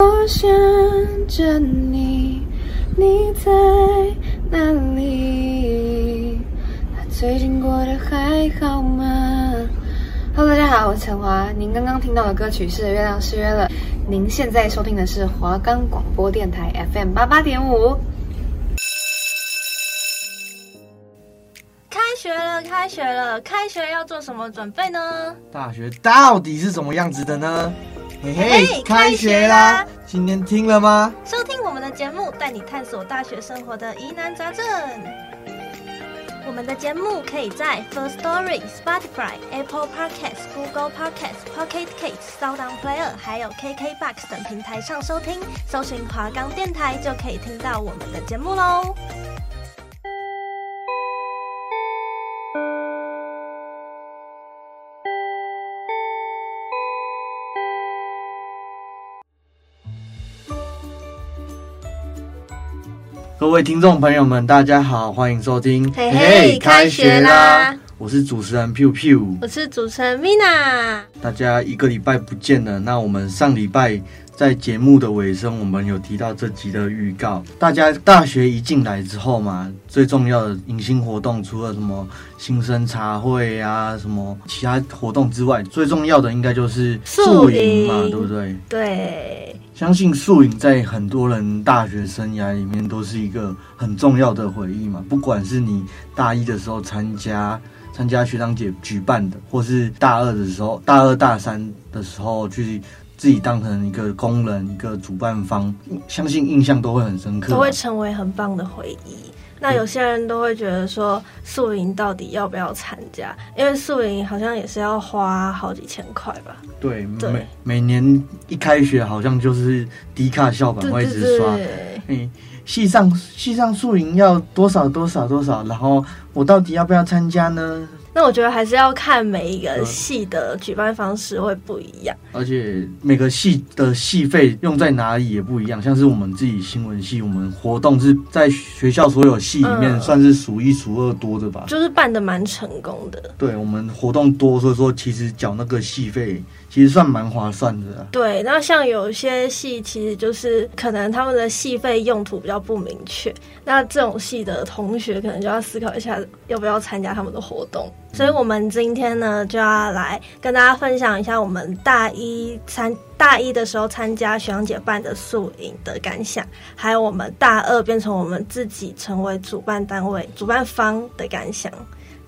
我想着你，你在哪里？最近过得还好吗？Hello，大家好，我是陈华。您刚刚听到的歌曲是《月亮失约了》。您现在收听的是华冈广播电台 FM 八八点五。开学了，开学了，开学要做什么准备呢？大学到底是什么样子的呢？嘿嘿，开学啦！今天听了吗？收听我们的节目，带你探索大学生活的疑难杂症。我们的节目可以在 First Story、Spotify、Apple Podcasts、Google Podcasts、Pocket Casts、SoundOnPlayer，还有 KKBox 等平台上收听。搜寻华冈电台就可以听到我们的节目喽。各位听众朋友们，大家好，欢迎收听。嘿嘿，开学啦！我是主持人 Piu Piu，我是主持人 Mina。大家一个礼拜不见了，那我们上礼拜在节目的尾声，我们有提到这集的预告。大家大学一进来之后嘛，最重要的迎新活动，除了什么新生茶会啊，什么其他活动之外，最重要的应该就是宿营嘛，对不对？对。相信宿营在很多人大学生涯里面都是一个很重要的回忆嘛。不管是你大一的时候参加参加学长姐举办的，或是大二的时候、大二大三的时候去自己当成一个工人、一个主办方，相信印象都会很深刻，都会成为很棒的回忆。那有些人都会觉得说，宿营到底要不要参加？因为宿营好像也是要花好几千块吧？对，对每每年一开学，好像就是低卡校版会一直刷。嗯，系上系上宿营要多少多少多少，然后我到底要不要参加呢？那我觉得还是要看每一个系的举办方式会不一样，而且每个系的系费用在哪里也不一样。像是我们自己新闻系，我们活动是在学校所有系里面算是数一数二多的吧，嗯，就是办得蛮成功的。对，我们活动多，所以说其实缴那个系费。其实算蛮划算的啊。对，那像有些戏，其实就是可能他们的戏费用途比较不明确，那这种戏的同学可能就要思考一下，要不要参加他们的活动。所以，我们今天呢，就要来跟大家分享一下我们大一参大一的时候参加学长姐办的宿营的感想，还有我们大二变成我们自己成为主办单位、主办方的感想。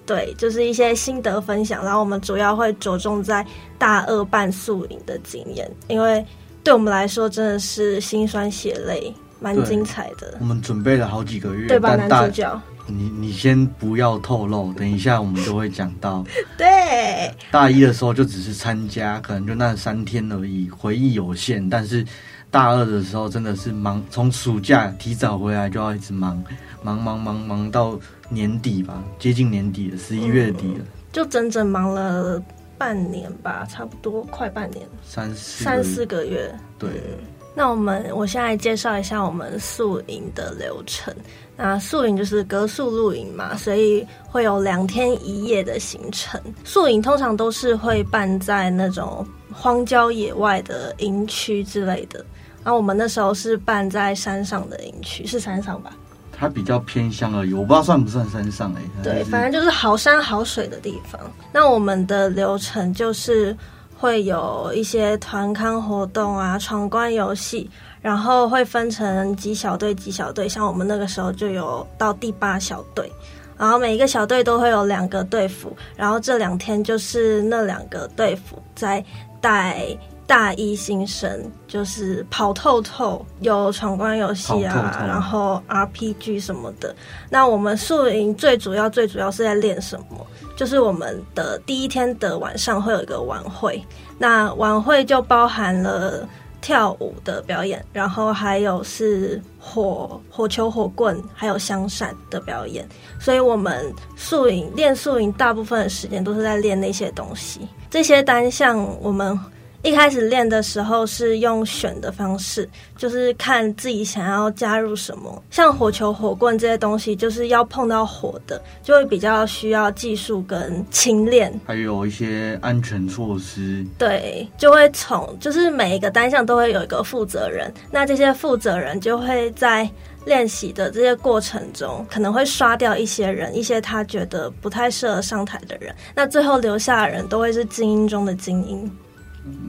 对，就是一些心得分享，然后我们主要会着重在大二半宿营的经验，因为对我们来说真的是心酸血泪，蛮精彩的。我们准备了好几个月，对吧，男主角？你你先不要透露，等一下我们就会讲到。对，大一的时候就只是参加，可能就那三天而已，回忆有限。但是大二的时候真的是忙，从暑假提早回来就要一直忙，忙忙忙忙到。年底吧，接近年底了，十一月底了，嗯，就整整忙了半年吧，差不多快半年，三四三四个月。对，嗯，那我们我现在介绍一下我们宿营的流程。那宿营就是隔宿露营嘛，所以会有两天一夜的行程。宿营通常都是会办在那种荒郊野外的营区之类的，然后我们那时候是办在山上的营区，是山上吧？它比较偏乡而已，我不知道算不算山上哎、欸。对，反正就是好山好水的地方。那我们的流程就是会有一些团康活动啊，闯关游戏，然后会分成几小队几小队，像我们那个时候就有到第八小队，然后每一个小队都会有两个队服，然后这两天就是那两个队服在带。大一新生就是跑透透，有闯关游戏啊，透透然后 RPG 什么的。那我们宿营最主要、最主要是在练什么？就是我们的第一天的晚上会有一个晚会，那晚会就包含了跳舞的表演，然后还有是火火球、火棍，还有香扇的表演。所以我们宿营练宿营大部分的时间都是在练那些东西。这些单项我们。一开始练的时候是用选的方式，就是看自己想要加入什么，像火球、火棍这些东西，就是要碰到火的，就会比较需要技术跟勤练，还有一些安全措施。对，就会从就是每一个单项都会有一个负责人，那这些负责人就会在练习的这些过程中，可能会刷掉一些人，一些他觉得不太适合上台的人，那最后留下的人都会是精英中的精英。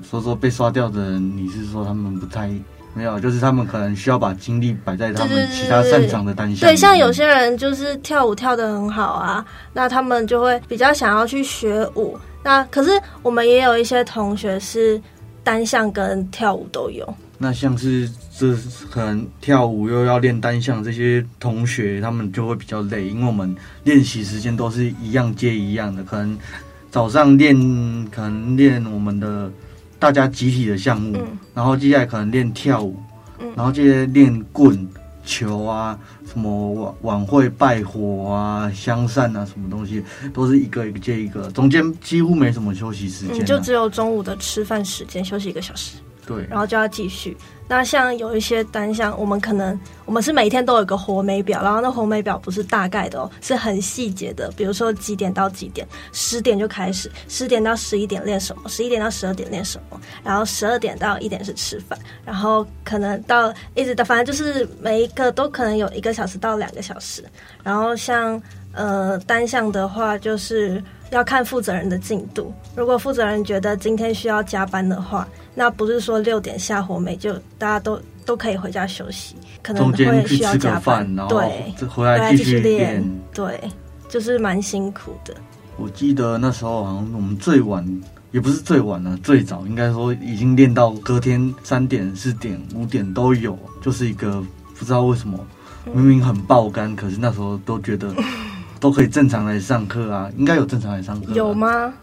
所以说被刷掉的人，你是说他们不太没有，就是他们可能需要把精力摆在他们其他擅长的单项。对，像有些人就是跳舞跳得很好啊，那他们就会比较想要去学舞。那可是我们也有一些同学是单项跟跳舞都有。那像是这可能跳舞又要练单项，这些同学他们就会比较累，因为我们练习时间都是一样接一样的，可能。早上练可能练我们的大家集体的项目，嗯、然后接下来可能练跳舞，嗯、然后接着练棍球啊，什么晚晚会拜火啊、香扇啊，什么东西都是一个一个接一个，中间几乎没什么休息时间，啊，就只有中午的吃饭时间休息一个小时。对，然后就要继续。那像有一些单项，我们可能我们是每天都有一个活美表，然后那活美表不是大概的哦，是很细节的。比如说几点到几点，十点就开始，十点到十一点练什么，十一点到十二点练什么，然后十二点到一点是吃饭，然后可能到一直到反正就是每一个都可能有一个小时到两个小时。然后像呃单项的话，就是要看负责人的进度。如果负责人觉得今天需要加班的话，那不是说六点下火没就大家都都可以回家休息，可能会需要加班，对，回来继续练，对，就是蛮辛苦的。我记得那时候好像我们最晚也不是最晚了，最早应该说已经练到隔天三点、四点、五点都有，就是一个不知道为什么明明很爆肝，可是那时候都觉得都可以正常来上课啊，应该有正常来上课，有吗？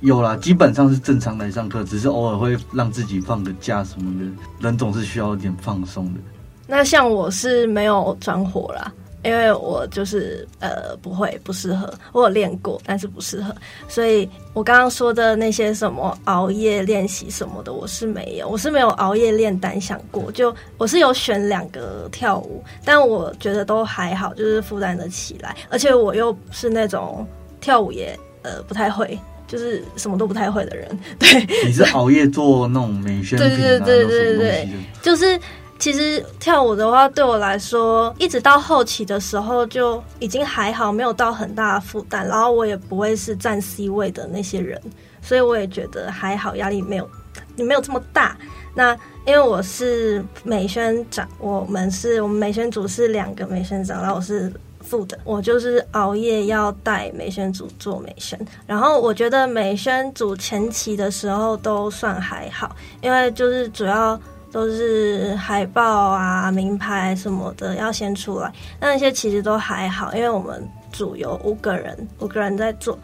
有啦，基本上是正常来上课，只是偶尔会让自己放个假什么的。人总是需要一点放松的。那像我是没有转火啦，因为我就是呃不会不适合。我有练过，但是不适合。所以我刚刚说的那些什么熬夜练习什么的，我是没有，我是没有熬夜练单项过。就我是有选两个跳舞，但我觉得都还好，就是负担得起来。而且我又是那种跳舞也呃不太会。就是什么都不太会的人，对。你是 熬夜做那种美宣品啊？对对对对对，就是其实跳舞的话，对我来说，一直到后期的时候就已经还好，没有到很大的负担。然后我也不会是占 C 位的那些人，所以我也觉得还好，压力没有你没有这么大。那因为我是美宣长，我们是我们美宣组是两个美宣长，然后我是。副的，我就是熬夜要带美宣组做美宣，然后我觉得美宣组前期的时候都算还好，因为就是主要都是海报啊、名牌什么的要先出来，那些其实都还好，因为我们组有五个人，五个人在做。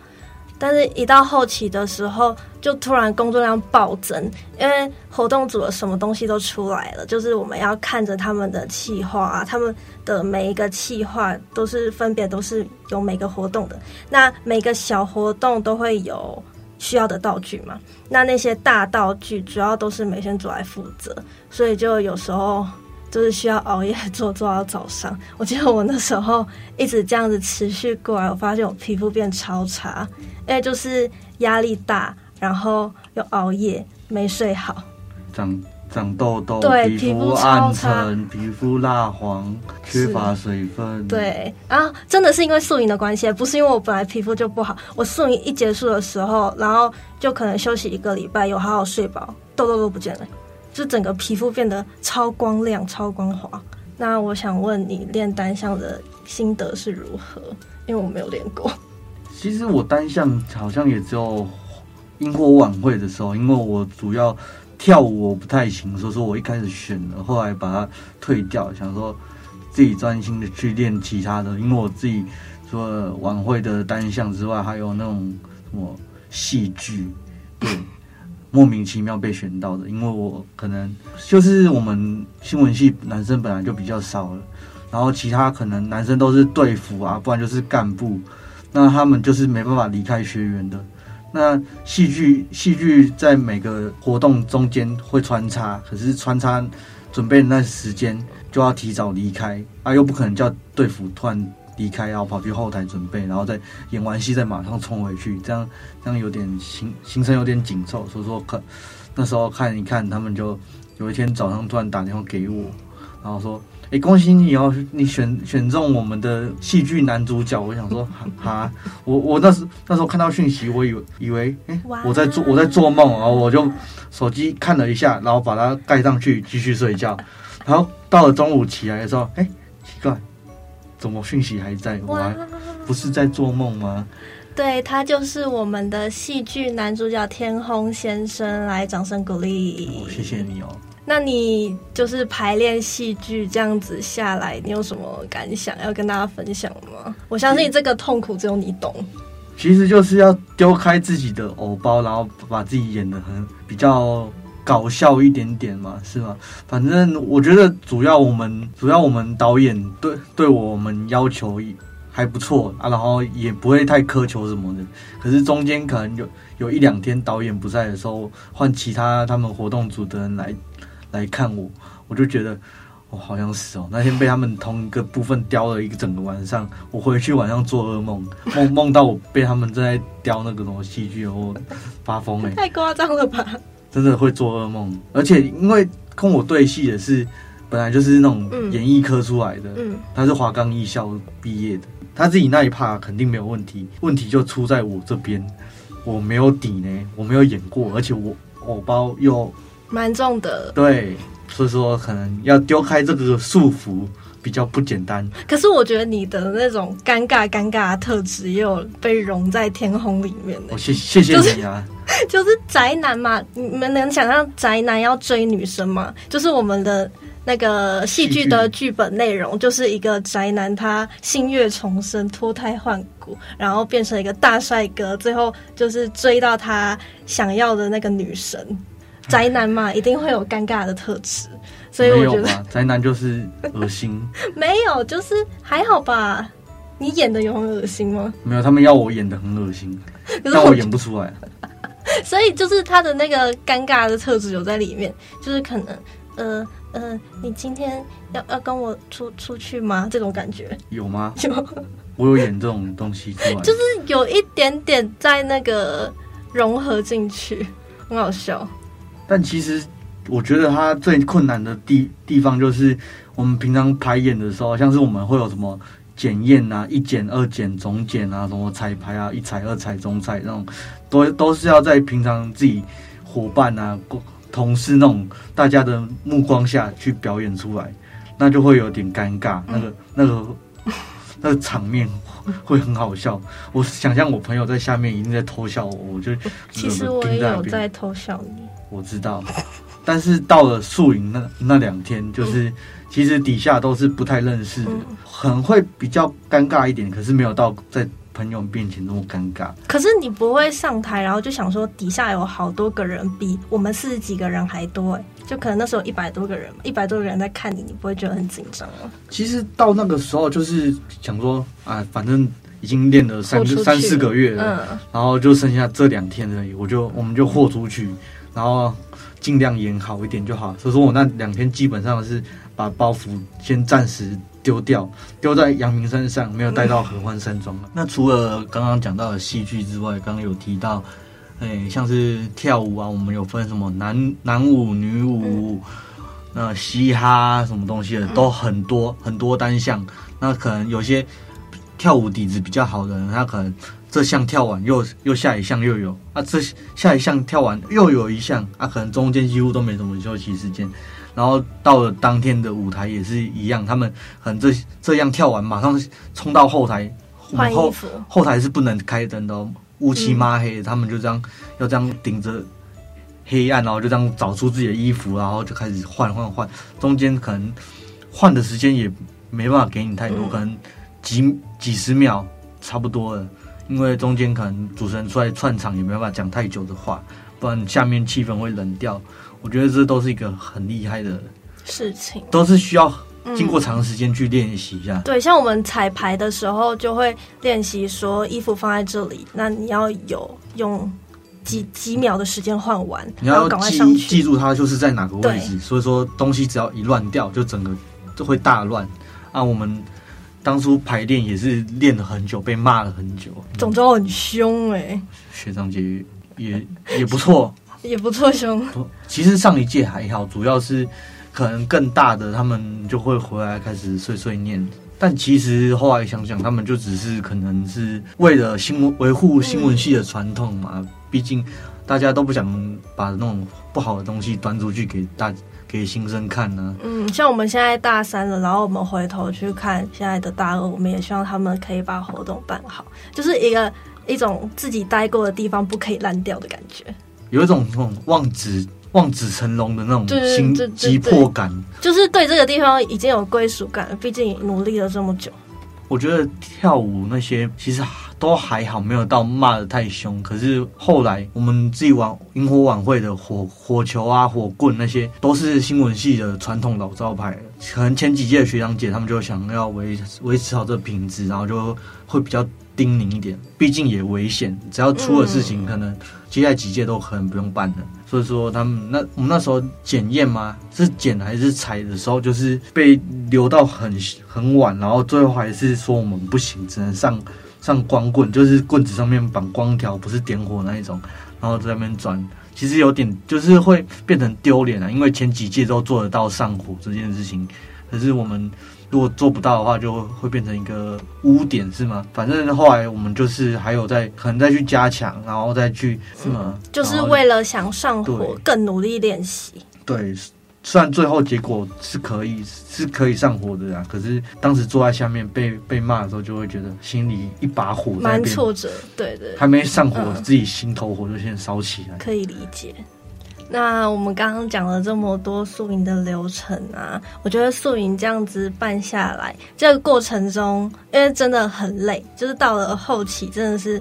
但是，一到后期的时候，就突然工作量暴增，因为活动组的什么东西都出来了，就是我们要看着他们的企划啊，他们的每一个企划都是分别都是有每个活动的，那每个小活动都会有需要的道具嘛，那那些大道具主要都是美宣组来负责，所以就有时候。就是需要熬夜做做到早上。我记得我那时候一直这样子持续过来，我发现我皮肤变超差，因为就是压力大，然后又熬夜没睡好，长长痘痘，对，皮肤暗沉，皮肤蜡黄，缺乏水分，对啊，真的是因为素营的关系，不是因为我本来皮肤就不好。我素营一结束的时候，然后就可能休息一个礼拜，有好好睡饱，痘痘都不见了。就整个皮肤变得超光亮、超光滑。那我想问你，练单项的心得是如何？因为我没有练过。其实我单项好像也只有营火晚会的时候，因为我主要跳舞我不太行，所以说我一开始选了，后来把它退掉，想说自己专心的去练其他的。因为我自己除了晚会的单项之外，还有那种什么戏剧，对。莫名其妙被选到的，因为我可能就是我们新闻系男生本来就比较少了，然后其他可能男生都是队服啊，不然就是干部，那他们就是没办法离开学员的，那戏剧戏剧在每个活动中间会穿插，可是穿插准备的那时间就要提早离开啊，又不可能叫队服突然离开，然后跑去后台准备，然后再演完戏再马上冲回去，这样这样有点行行程有点紧凑，所以说可那时候看一看，他们就有一天早上突然打电话给我，然后说。哎，恭喜你哦！你选选中我们的戏剧男主角。我想说，哈，我我那时那时候看到讯息，我以为以为，哎，我在做我在做梦，然后我就手机看了一下，然后把它盖上去继续睡觉。然后到了中午起来的时候，哎，奇怪，怎么讯息还在？我还不是在做梦吗？对，他就是我们的戏剧男主角天空先生，来，掌声鼓励。哦，谢谢你哦。那你就是排练戏剧这样子下来，你有什么感想要跟大家分享吗？我相信这个痛苦只有你懂。其实就是要丢开自己的偶包，然后把自己演得很比较搞笑一点点嘛，是吗？反正我觉得主要我们主要我们导演对对我们要求还不错啊，然后也不会太苛求什么的。可是中间可能有有一两天导演不在的时候，换其他他们活动组的人来。来看我，我就觉得我、哦、好像死哦。那天被他们同一个部分雕了一个整个晚上，我回去晚上做噩梦，梦梦到我被他们正在雕那个什么戏剧，然后发疯哎，太夸张了吧？真的会做噩梦，而且因为跟我对戏的是本来就是那种演艺科出来的，嗯，他是华冈艺校毕业的，他自己那一趴肯定没有问题，问题就出在我这边，我没有底呢，我没有演过，而且我偶包又。蛮重的，对，所以说可能要丢开这个束缚比较不简单。可是我觉得你的那种尴尬尴尬的特质也有被融在天空里面的。我谢谢谢你啊，就是，就是宅男嘛，你们能想象宅男要追女生吗？就是我们的那个戏剧的剧本内容，就是一个宅男他星月重生、脱胎换骨，然后变成一个大帅哥，最后就是追到他想要的那个女神。宅男嘛，一定会有尴尬的特质，所以我觉得宅男就是 恶心。没有，就是还好吧。你演的有很恶心吗？没有，他们要我演的很恶心，但我演不出来。所以就是他的那个尴尬的特质有在里面，就是可能呃呃，你今天要要跟我出出去吗？这种感觉有吗？有，我有演这种东西出来，就是有一点点在那个融合进去，很好笑。但其实，我觉得他最困难的地地方就是，我们平常排演的时候，像是我们会有什么检验啊，一检、二检、总检啊，什么彩排啊，一彩、二彩、总彩那种，都都是要在平常自己伙伴啊、同事那种大家的目光下去表演出来，那就会有点尴尬，那个、那个、那个场面会很好笑。我想象我朋友在下面一定在偷笑我，我就其实我也有在偷笑你。我知道，但是到了宿营那那两天，就是其实底下都是不太认识的，很会比较尴尬一点。可是没有到在朋友面前那么尴尬。可是你不会上台，然后就想说底下有好多个人，比我们四十几个人还多哎，就可能那时候一百多个人，一百多个人在看你，你不会觉得很紧张吗？其实到那个时候就是想说啊，反正已经练了三三四个月了，嗯，然后就剩下这两天而已，我就我们就豁出去。然后尽量演好一点就好，所以说我那两天基本上是把包袱先暂时丢掉，丢在阳明山上，没有带到合欢山庄。那除了刚刚讲到的戏剧之外，刚刚有提到，哎，像是跳舞啊，我们有分什么男男舞、女舞，那嘻哈什么东西的都很多很多单项。那可能有些跳舞底子比较好的人，他可能。这项跳完又又下一项又有。啊，这下一项跳完又有一项啊，可能中间几乎都没什么休息时间，然后到了当天的舞台也是一样，他们可能这这样跳完马上冲到后台，后后台是不能开灯的哦，乌漆抹黑的，他们就这样要这样顶着黑暗，然后就这样找出自己的衣服，然后就开始换换换，中间可能换的时间也没办法给你太多，可能几几十秒差不多了。因为中间可能主持人出来串场也没办法讲太久的话，不然下面气氛会冷掉。我觉得这都是一个很厉害的事情，都是需要经过长时间去练习一下。对，像我们彩排的时候就会练习说衣服放在这里，那你要有用几几秒的时间换完，你要赶快上去记记住它就是在哪个位置。所以说东西只要一乱掉，就整个就会大乱。啊，我们当初排练也是练了很久，被骂了很久。总之很凶哎、欸，学长姐也也不错，也不错凶。其实上一届还好，主要是可能更大的他们就会回来开始碎碎念。但其实后来想想，他们就只是可能是为了新闻维护新闻系的传统嘛。毕竟大家都不想把那种不好的东西端出去给大给新生看呢。嗯，像我们现在大三了，然后我们回头去看现在的大二，我们也希望他们可以把活动办好，就是一个一种自己待过的地方不可以烂掉的感觉，有一种那种望子望子成龙的那种心急迫感，就是对这个地方已经有归属感了。毕竟努力了这么久，我觉得跳舞那些其实都还好，没有到骂得太凶。可是后来我们自己玩萤火晚会的火火球啊、火棍那些，都是新闻系的传统老招牌。可能前几届的学长姐他们就想要维维持好这个品质，然后就会比较。叮咛一点，毕竟也危险。只要出了事情，可能接下来几届都可能不用办了。所以说，他们那我们那时候检验吗？是检还是采的时候，就是被留到很很晚，然后最后还是说我们不行，只能上上光棍，就是棍子上面绑光条，不是点火那一种，然后在那边转。其实有点就是会变成丢脸啊，因为前几届都做得到上火这件事情，可是我们。如果做不到的话，就会变成一个污点，是吗？反正后来我们就是还有在可能再去加强，然后再去是吗？就是为了想上火，更努力练习。对，虽然最后结果是可以是可以上火的啊，可是当时坐在下面被被骂的时候，就会觉得心里一把火在，蛮挫折。对对，还没上火，嗯、自己心头火就先烧起来，可以理解。那我们刚刚讲了这么多宿营的流程啊，我觉得宿营这样子办下来，这个过程中，因为真的很累，就是到了后期真的是。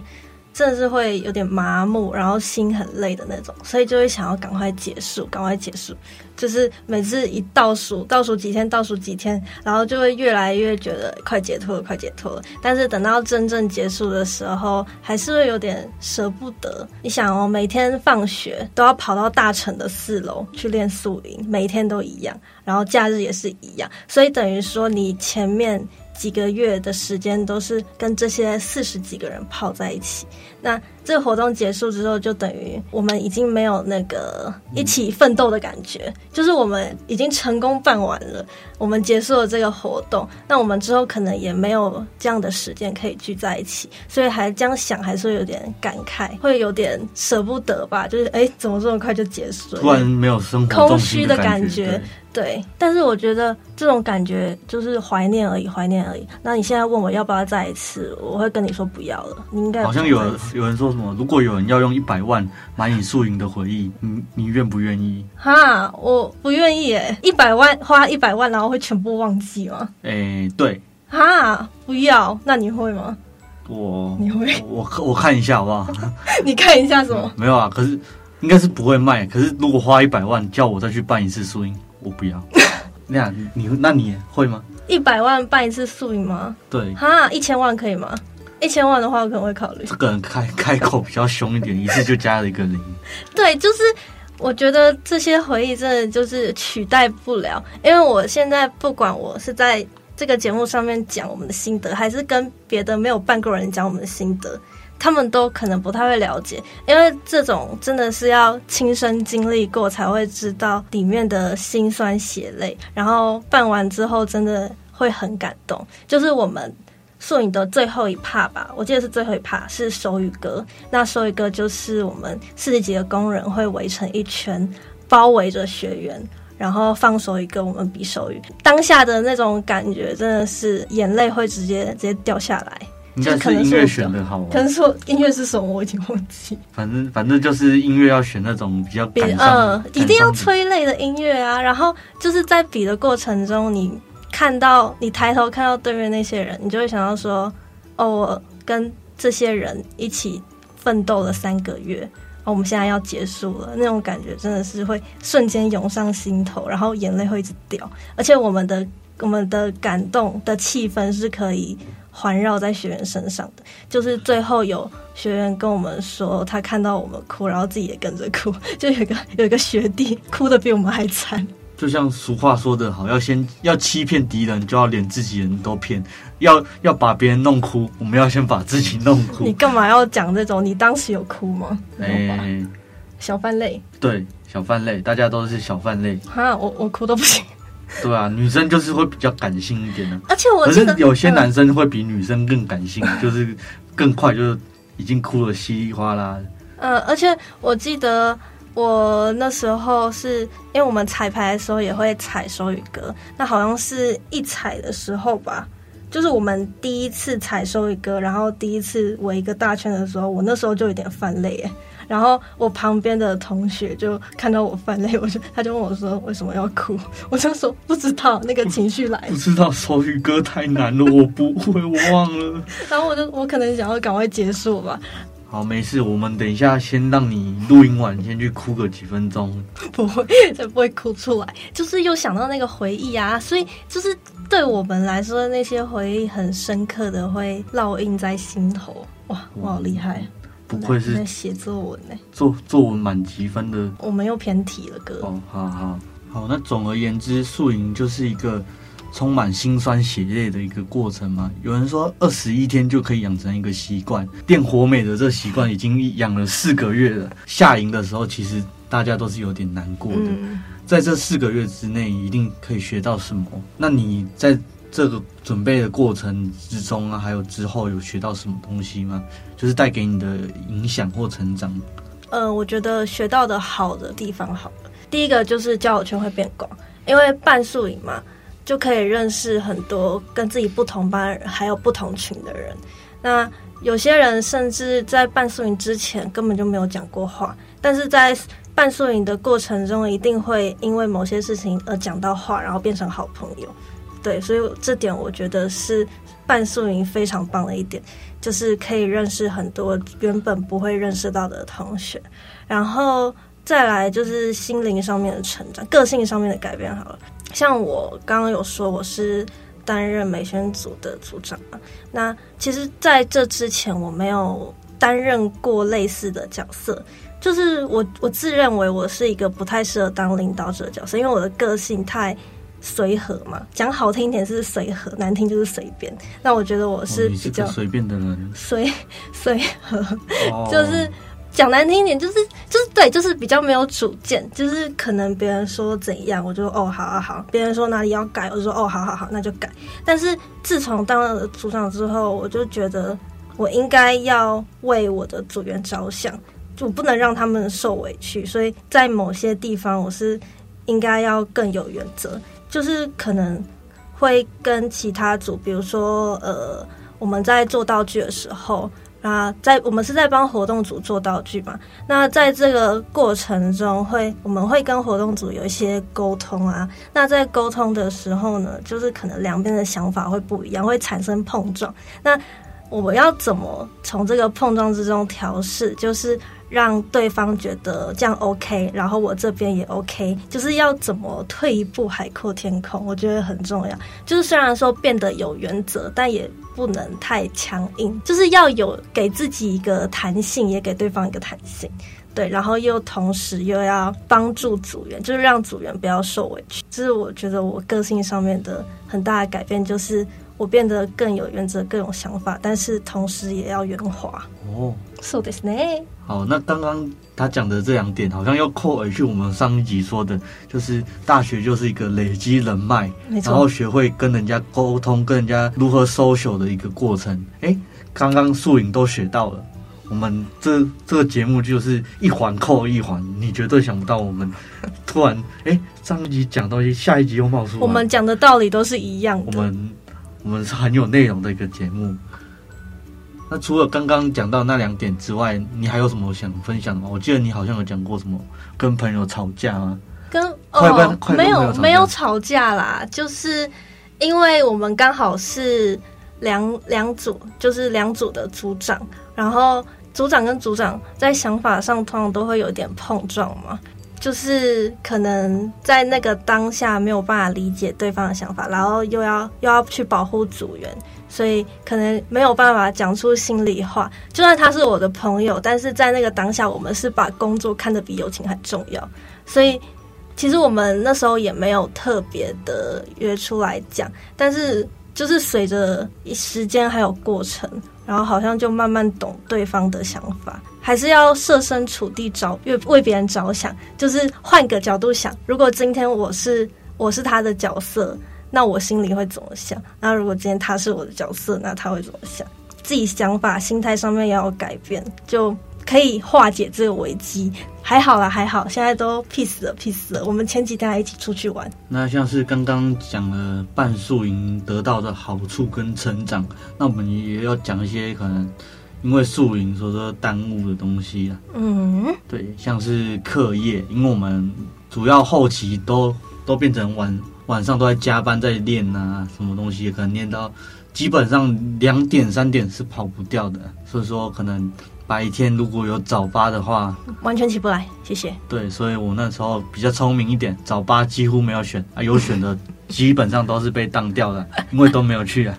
真的是会有点麻木，然后心很累的那种，所以就会想要赶快结束，赶快结束。就是每次一倒数，倒数几天，倒数几天，然后就会越来越觉得快解脱了，快解脱了。但是等到真正结束的时候，还是会有点舍不得。你想哦，每天放学都要跑到大城的四楼去练宿营，每天都一样，然后假日也是一样，所以等于说你前面。几个月的时间都是跟这些四十几个人泡在一起，那这个活动结束之后，就等于我们已经没有那个一起奋斗的感觉，嗯、就是我们已经成功办完了，我们结束了这个活动，那我们之后可能也没有这样的时间可以聚在一起，所以还这样想，还是会有点感慨，会有点舍不得吧？就是哎，怎么这么快就结束了？突然没有生活空虚的感觉。对，但是我觉得这种感觉就是怀念而已，怀念而已。那你现在问我要不要再一次，我会跟你说不要了。你应该好像有人有人说什么，如果有人要用一百万买你宿营的回忆，你你愿不愿意？哈，我不愿意诶，一百万花一百万，然后会全部忘记吗？诶，对。哈，不要，那你会吗？我 你会？我我，看一下好不好？你看一下什么？嗯，没有啊，可是应该是不会卖。可是如果花一百万叫我再去办一次宿营。我不要，那样你那你会吗？一百万办一次宿营吗？对，哈，一千万可以吗？一千万的话，我可能会考虑。这个人开 开口比较凶一点，一次就加了一个零。对，就是我觉得这些回忆真的就是取代不了，因为我现在不管我是在这个节目上面讲我们的心得，还是跟别的没有办过人讲我们的心得。他们都可能不太会了解，因为这种真的是要亲身经历过才会知道里面的辛酸血泪。然后办完之后，真的会很感动。就是我们宿营的最后一趴吧，我记得是最后一趴是手语歌。那手语歌就是我们四十几个工人会围成一圈，包围着学员，然后放手语歌，我们比手语。当下的那种感觉，真的是眼泪会直接直接掉下来。应该是音乐选的好，可能说音乐是什么，我已经忘记。反正反正就是音乐要选那种比较感伤，嗯，一定要催泪的音乐啊。然后就是在比的过程中，你看到你抬头看到对面那些人，你就会想到说，哦，我跟这些人一起奋斗了三个月，哦，我们现在要结束了，那种感觉真的是会瞬间涌上心头，然后眼泪会一直掉。而且我们的我们的感动的气氛是可以。环绕在学员身上的。就是最后有学员跟我们说，他看到我们哭，然后自己也跟着哭，就有个有一个学弟哭得比我们还惨。就像俗话说的好，要先要欺骗敌人，就要连自己人都骗；要要把别人弄哭，我们要先把自己弄哭。你干嘛要讲这种？你当时有哭吗？哎、欸，小范泪。对，小范泪，大家都是小范泪。哈，我我哭都不行。对啊，女生就是会比较感性一点的，而且我觉得有些男生会比女生更感性，嗯、就是更快，就是已经哭了稀里哗啦。嗯，而且我记得。我那时候是因为我们彩排的时候也会踩手语歌，那好像是一踩的时候吧，就是我们第一次踩手语歌，然后第一次围一个大圈的时候，我那时候就有点犯累耶。然后我旁边的同学就看到我犯泪，我就他就问我说为什么要哭，我就说不知道那个情绪来了。不知道手语歌太难了，我不会，我忘了。然后我就我可能想要赶快结束吧。好，没事，我们等一下先让你录音完，先去哭个几分钟。不会，才不会哭出来。就是又想到那个回忆啊，所以就是对我们来说，那些回忆很深刻的，会烙印在心头。哇，我好厉害！不愧是在写作文呢，作作文满级分的。我们又偏题了，哥。哦，好好好，那总而言之，素营就是一个。充满辛酸血泪的一个过程嘛。有人说二十一天就可以养成一个习惯，练活美的这习惯已经养了四个月了。下营的时候，其实大家都是有点难过的。在这四个月之内，一定可以学到什么？那你在这个准备的过程之中啊，还有之后有学到什么东西吗？就是带给你的影响或成长？呃，我觉得学到的好的地方，好了，第一个就是交友圈会变广，因为半宿营嘛。就可以认识很多跟自己不同班，还有不同群的人。那有些人甚至在办宿营之前根本就没有讲过话，但是在办宿营的过程中，一定会因为某些事情而讲到话，然后变成好朋友。对，所以这点我觉得是办宿营非常棒的一点，就是可以认识很多原本不会认识到的同学。然后再来就是心灵上面的成长，个性上面的改变。好了。像我刚刚有说我是担任美宣组的组长嘛，那其实在这之前我没有担任过类似的角色，就是我我自认为我是一个不太适合当领导者的角色，因为我的个性太随和嘛，讲好听一点是随和，难听就是随便。那我觉得我是比较随便的人，随 随和，就是。讲难听一点，就是就是对，就是比较没有主见，就是可能别人说怎样，我就哦好好好；别人说哪里要改，我就说哦好好好，那就改。但是自从当了组长之后，我就觉得我应该要为我的组员着想，就不能让他们受委屈。所以在某些地方，我是应该要更有原则，就是可能会跟其他组，比如说呃，我们在做道具的时候。啊，在我们是在帮活动组做道具嘛，那在这个过程中会，会我们会跟活动组有一些沟通啊。那在沟通的时候呢，就是可能两边的想法会不一样，会产生碰撞。那我要怎么从这个碰撞之中调试，就是让对方觉得这样 OK，然后我这边也 OK，就是要怎么退一步海阔天空，我觉得很重要。就是虽然说变得有原则，但也。不能太强硬，就是要有给自己一个弹性，也给对方一个弹性，对，然后又同时又要帮助组员，就是让组员不要受委屈。这是我觉得我个性上面的很大的改变，就是我变得更有原则、更有想法，但是同时也要圆滑。哦，そうですね。好，那刚刚他讲的这两点，好像又扣回去我们上一集说的，就是大学就是一个累积人脉，然后学会跟人家沟通、跟人家如何 social 的一个过程。哎，刚刚宿营都学到了，我们这这个节目就是一环扣一环，你绝对想不到我们突然哎上一集讲东西，下一集又冒出来。我们讲的道理都是一样的。我们 我们是很有内容的一个节目。那除了刚刚讲到那两点之外，你还有什么想分享的吗？我记得你好像有讲过什么跟朋友吵架吗？跟哦，没有没有吵架啦，就是因为我们刚好是两两组，就是两组的组长，然后组长跟组长在想法上通常都会有点碰撞嘛。就是可能在那个当下没有办法理解对方的想法，然后又要又要去保护组员，所以可能没有办法讲出心里话。就算他是我的朋友，但是在那个当下，我们是把工作看得比友情还重要，所以其实我们那时候也没有特别的约出来讲，但是就是随着时间还有过程。然后好像就慢慢懂对方的想法，还是要设身处地着，为为别人着想，就是换个角度想。如果今天我是我是他的角色，那我心里会怎么想？那如果今天他是我的角色，那他会怎么想？自己想法、心态上面要有改变，就。可以化解这个危机，还好啦，还好，现在都 peace 了，peace 了。我们前几天还一起出去玩。那像是刚刚讲了半宿营得到的好处跟成长，那我们也要讲一些可能因为宿营所说耽误的东西啦。嗯，对，像是课业，因为我们主要后期都都变成晚晚上都在加班在练啊，什么东西可能练到基本上两点三点是跑不掉的，所以说可能。白天如果有早八的话，完全起不来。谢谢。对，所以我那时候比较聪明一点，早八几乎没有选啊，有选的基本上都是被当掉的，因为都没有去啊。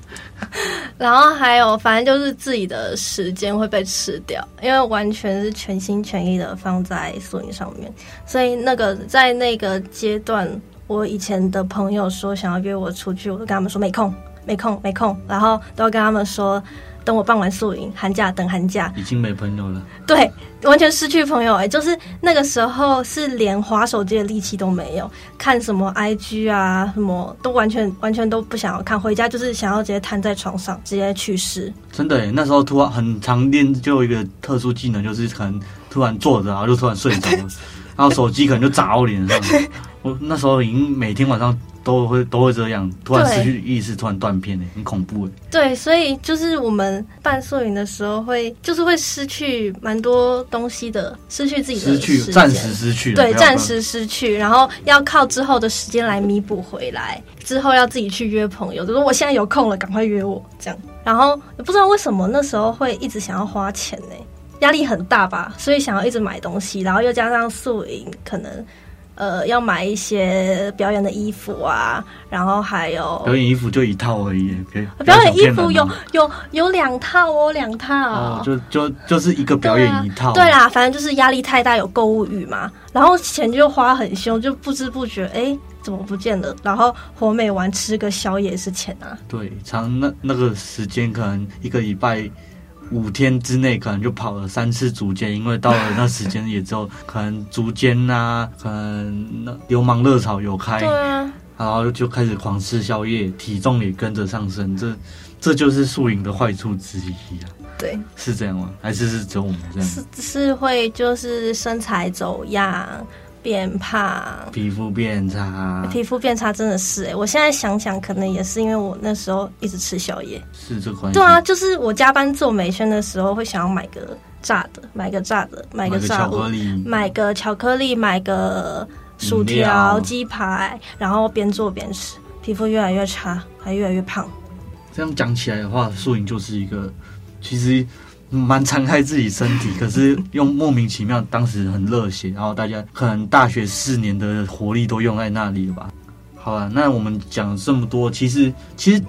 然后还有，反正就是自己的时间会被吃掉，因为完全是全心全意的放在宿营上面，所以那个在那个阶段，我以前的朋友说想要约我出去，我都跟他们说没空，没空，没空，然后都要跟他们说。等我办完宿营，寒假等寒假，已经没朋友了。对，完全失去朋友哎、欸，就是那个时候是连滑手机的力气都没有，看什么 IG 啊，什么都完全完全都不想要看，回家就是想要直接瘫在床上，直接去世。真的那时候突然很常练，就有一个特殊技能，就是可能突然坐着，然后就突然睡着了，然后手机可能就砸我脸上。我那时候已经每天晚上。都会都会这样，突然失去意识，突然断片，很恐怖。对，所以就是我们办宿营的时候会，就是会失去蛮多东西的，失去自己的失去，暂时失去，对，暂时失去，然后要靠之后的时间来弥补回来。之后要自己去约朋友，就说我现在有空了，赶快约我这样。然后也不知道为什么那时候会一直想要花钱呢，压力很大吧，所以想要一直买东西，然后又加上宿营可能。呃，要买一些表演的衣服啊，然后还有表演衣服就一套而已。Okay? 表演衣服有有有两套哦，两套。哦，就就就是一个表演一套。对啊，对啦，反正就是压力太大，有购物欲嘛，然后钱就花很凶，就不知不觉，哎，怎么不见了？然后活美完吃个宵夜是钱啊。对，长那那个时间可能一个礼拜。五天之内可能就跑了三次竹间，因为到了那时间也之后可能竹间呐，可能流氓热潮有开，对啊，然后就开始狂吃宵夜，体重也跟着上升，这这就是宿营的坏处之一啊。对，是这样吗？还是是只有我们这样？是是会就是身材走样。变胖，皮肤变差，皮肤变差真的是哎、欸！我现在想想，可能也是因为我那时候一直吃宵夜，是这关系。对啊，就是我加班做美宣的时候，会想要买个炸的，买个炸的，买个炸物，买个巧克力，买个薯条、鸡排，然后边做边吃，皮肤越来越差，还越来越胖。这样讲起来的话，素影就是一个其实。蛮残害自己身体，可是用莫名其妙，当时很热血，然后大家可能大学四年的活力都用在那里了吧？好了，那我们讲这么多，其实其实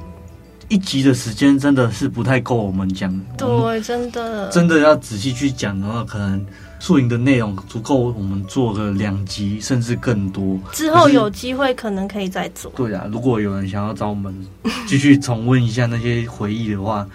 一集的时间真的是不太够我们讲。对，真的，真的要仔细去讲的话，可能宿营的内容足够我们做个两集甚至更多。之后有机会可能可以再做。对啊，如果有人想要找我们继续重温一下那些回忆的话。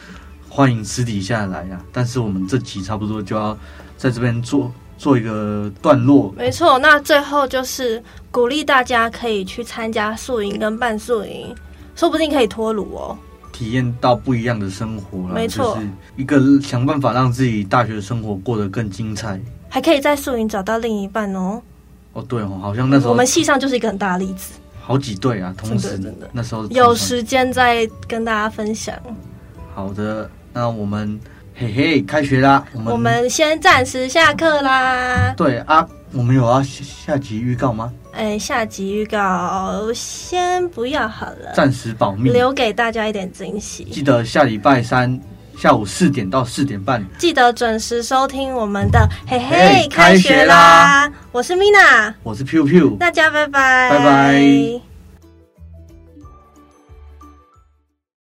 欢迎私底下来啊！但是我们这集差不多就要在这边做做一个段落。没错，那最后就是鼓励大家可以去参加宿营跟半宿营，说不定可以脱鲁哦，体验到不一样的生活了。没错，就是一个想办法让自己大学生活过得更精彩，还可以在宿营找到另一半哦。哦，对哦，好像那时候我们系上就是一个很大的例子，好几对啊，同时真的那时候有时间再跟大家分享。好的。那我们嘿嘿开学啦！我们我们先暂时下课啦。对啊，我们有要下集预告吗？哎，下集预告先不要好了，暂时保密，留给大家一点惊喜。记得下礼拜三下午四点到四点半，记得准时收听我们的嘿嘿开学啦。我是 Mina，我是 Piu Piu，大家拜拜，拜拜。